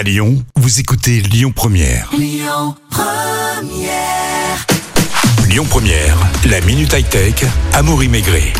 À Lyon, vous écoutez Lyon Première. Lyon Première, la minute high-tech, Amaury Maigret.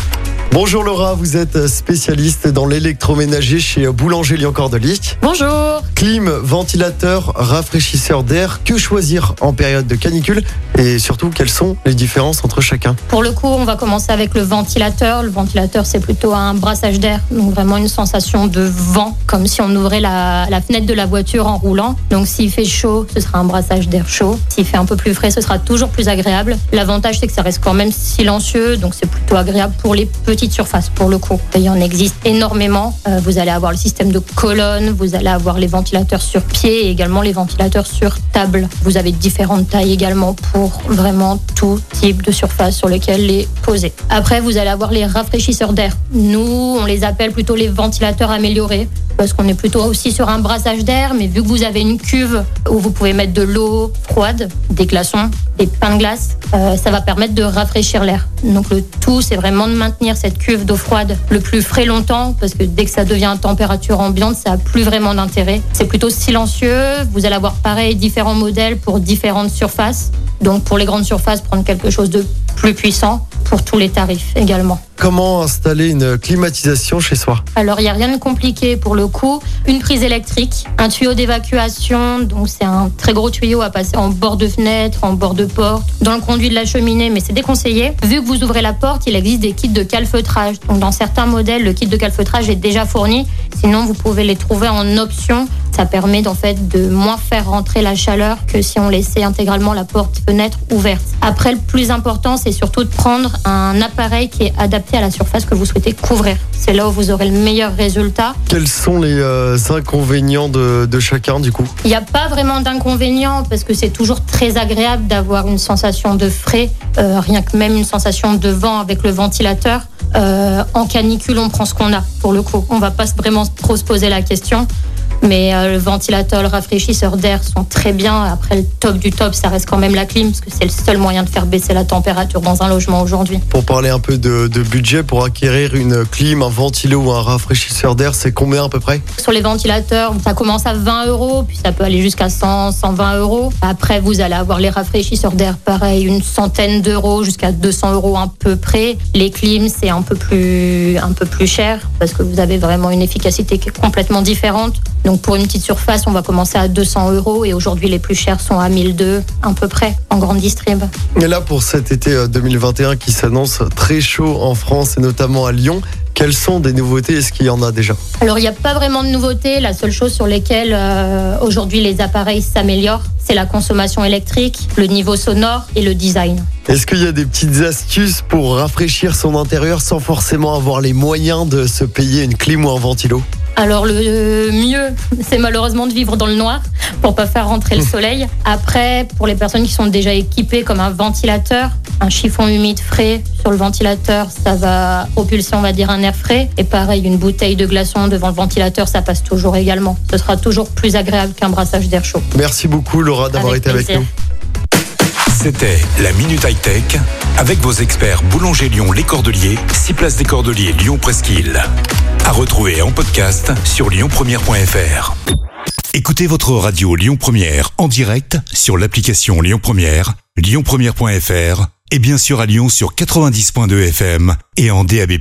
Bonjour Laura, vous êtes spécialiste dans l'électroménager chez Boulanger Lyon Cordelier. Bonjour. Clim, ventilateur, rafraîchisseur d'air, que choisir en période de canicule et surtout quelles sont les différences entre chacun? Pour le coup, on va commencer avec le ventilateur. Le ventilateur, c'est plutôt un brassage d'air, donc vraiment une sensation de vent, comme si on ouvrait la, la fenêtre de la voiture en roulant. Donc s'il fait chaud, ce sera un brassage d'air chaud. S'il fait un peu plus frais, ce sera toujours plus agréable. L'avantage, c'est que ça reste quand même silencieux, donc c'est plutôt agréable pour les petites surfaces, pour le coup. Il y en existe énormément. Euh, vous allez avoir le système de colonne, vous allez avoir les ventilateurs sur pied et également les ventilateurs sur table. Vous avez différentes tailles également pour vraiment tout type de surface sur lequel les poser. Après, vous allez avoir les rafraîchisseurs d'air. Nous, on les appelle plutôt les ventilateurs améliorés parce qu'on est plutôt aussi sur un brassage d'air, mais vu que vous avez une cuve où vous pouvez mettre de l'eau froide, des glaçons, des pains de glace, euh, ça va permettre de rafraîchir l'air. Donc le tout, c'est vraiment de maintenir cette cuve d'eau froide le plus frais longtemps, parce que dès que ça devient à température ambiante, ça a plus vraiment d'intérêt. C'est plutôt silencieux. Vous allez avoir pareil différents modèles pour différentes surfaces. Donc pour les grandes surfaces, prendre quelque chose de plus puissant pour tous les tarifs également. Comment installer une climatisation chez soi? Alors, il n'y a rien de compliqué pour le coup. Une prise électrique, un tuyau d'évacuation, donc c'est un très gros tuyau à passer en bord de fenêtre, en bord de porte, dans le conduit de la cheminée, mais c'est déconseillé. Vu que vous ouvrez la porte, il existe des kits de calfeutrage. Donc, dans certains modèles, le kit de calfeutrage est déjà fourni. Sinon, vous pouvez les trouver en option. Ça permet en fait de moins faire rentrer la chaleur que si on laissait intégralement la porte-fenêtre ouverte. Après, le plus important, c'est surtout de prendre un appareil qui est adapté à la surface que vous souhaitez couvrir. C'est là où vous aurez le meilleur résultat. Quels sont les euh, inconvénients de, de chacun du coup? Il n'y a pas vraiment d'inconvénients parce que c'est toujours très agréable d'avoir une sensation de frais, euh, rien que même une sensation de vent avec le ventilateur. Euh, en canicule, on prend ce qu'on a pour le coup. On va pas vraiment trop se poser la question. Mais euh, le ventilateur, le rafraîchisseur d'air sont très bien. Après, le top du top, ça reste quand même la clim, parce que c'est le seul moyen de faire baisser la température dans un logement aujourd'hui. Pour parler un peu de, de budget, pour acquérir une clim, un ventilo ou un rafraîchisseur d'air, c'est combien à peu près? Sur les ventilateurs, ça commence à 20 euros, puis ça peut aller jusqu'à 100, 120 euros. Après, vous allez avoir les rafraîchisseurs d'air, pareil, une centaine d'euros jusqu'à 200 euros à peu près. Les clims, c'est un peu plus, un peu plus cher, parce que vous avez vraiment une efficacité qui est complètement différente. Donc pour une petite surface, on va commencer à 200 euros et aujourd'hui les plus chers sont à 1002 à peu près en grande distrib. Et là, pour cet été euh, 2021 qui s'annonce très chaud en France et notamment à Lyon, quelles sont des nouveautés? Est-ce qu'il y en a déjà? Alors il n'y a pas vraiment de nouveautés. La seule chose sur lesquelles euh, aujourd'hui les appareils s'améliorent, c'est la consommation électrique, le niveau sonore et le design. Est-ce qu'il y a des petites astuces pour rafraîchir son intérieur sans forcément avoir les moyens de se payer une clim ou un ventilo? Alors le mieux, c'est malheureusement de vivre dans le noir pour pas faire rentrer le soleil. Après, pour les personnes qui sont déjà équipées comme un ventilateur, un chiffon humide frais sur le ventilateur, ça va propulser, on va dire, un air frais. Et pareil, une bouteille de glaçon devant le ventilateur, ça passe toujours également. Ce sera toujours plus agréable qu'un brassage d'air chaud. Merci beaucoup Laura d'avoir été avec nous. C'était la minute high-tech avec vos experts Boulanger Lyon Les Cordeliers, 6 places des Cordeliers Lyon Presqu'île. À retrouver en podcast sur lyonpremière.fr. Écoutez votre radio Lyon Première en direct sur l'application Lyon Première, lyonpremière.fr et bien sûr à Lyon sur 90.2 FM et en DAB+.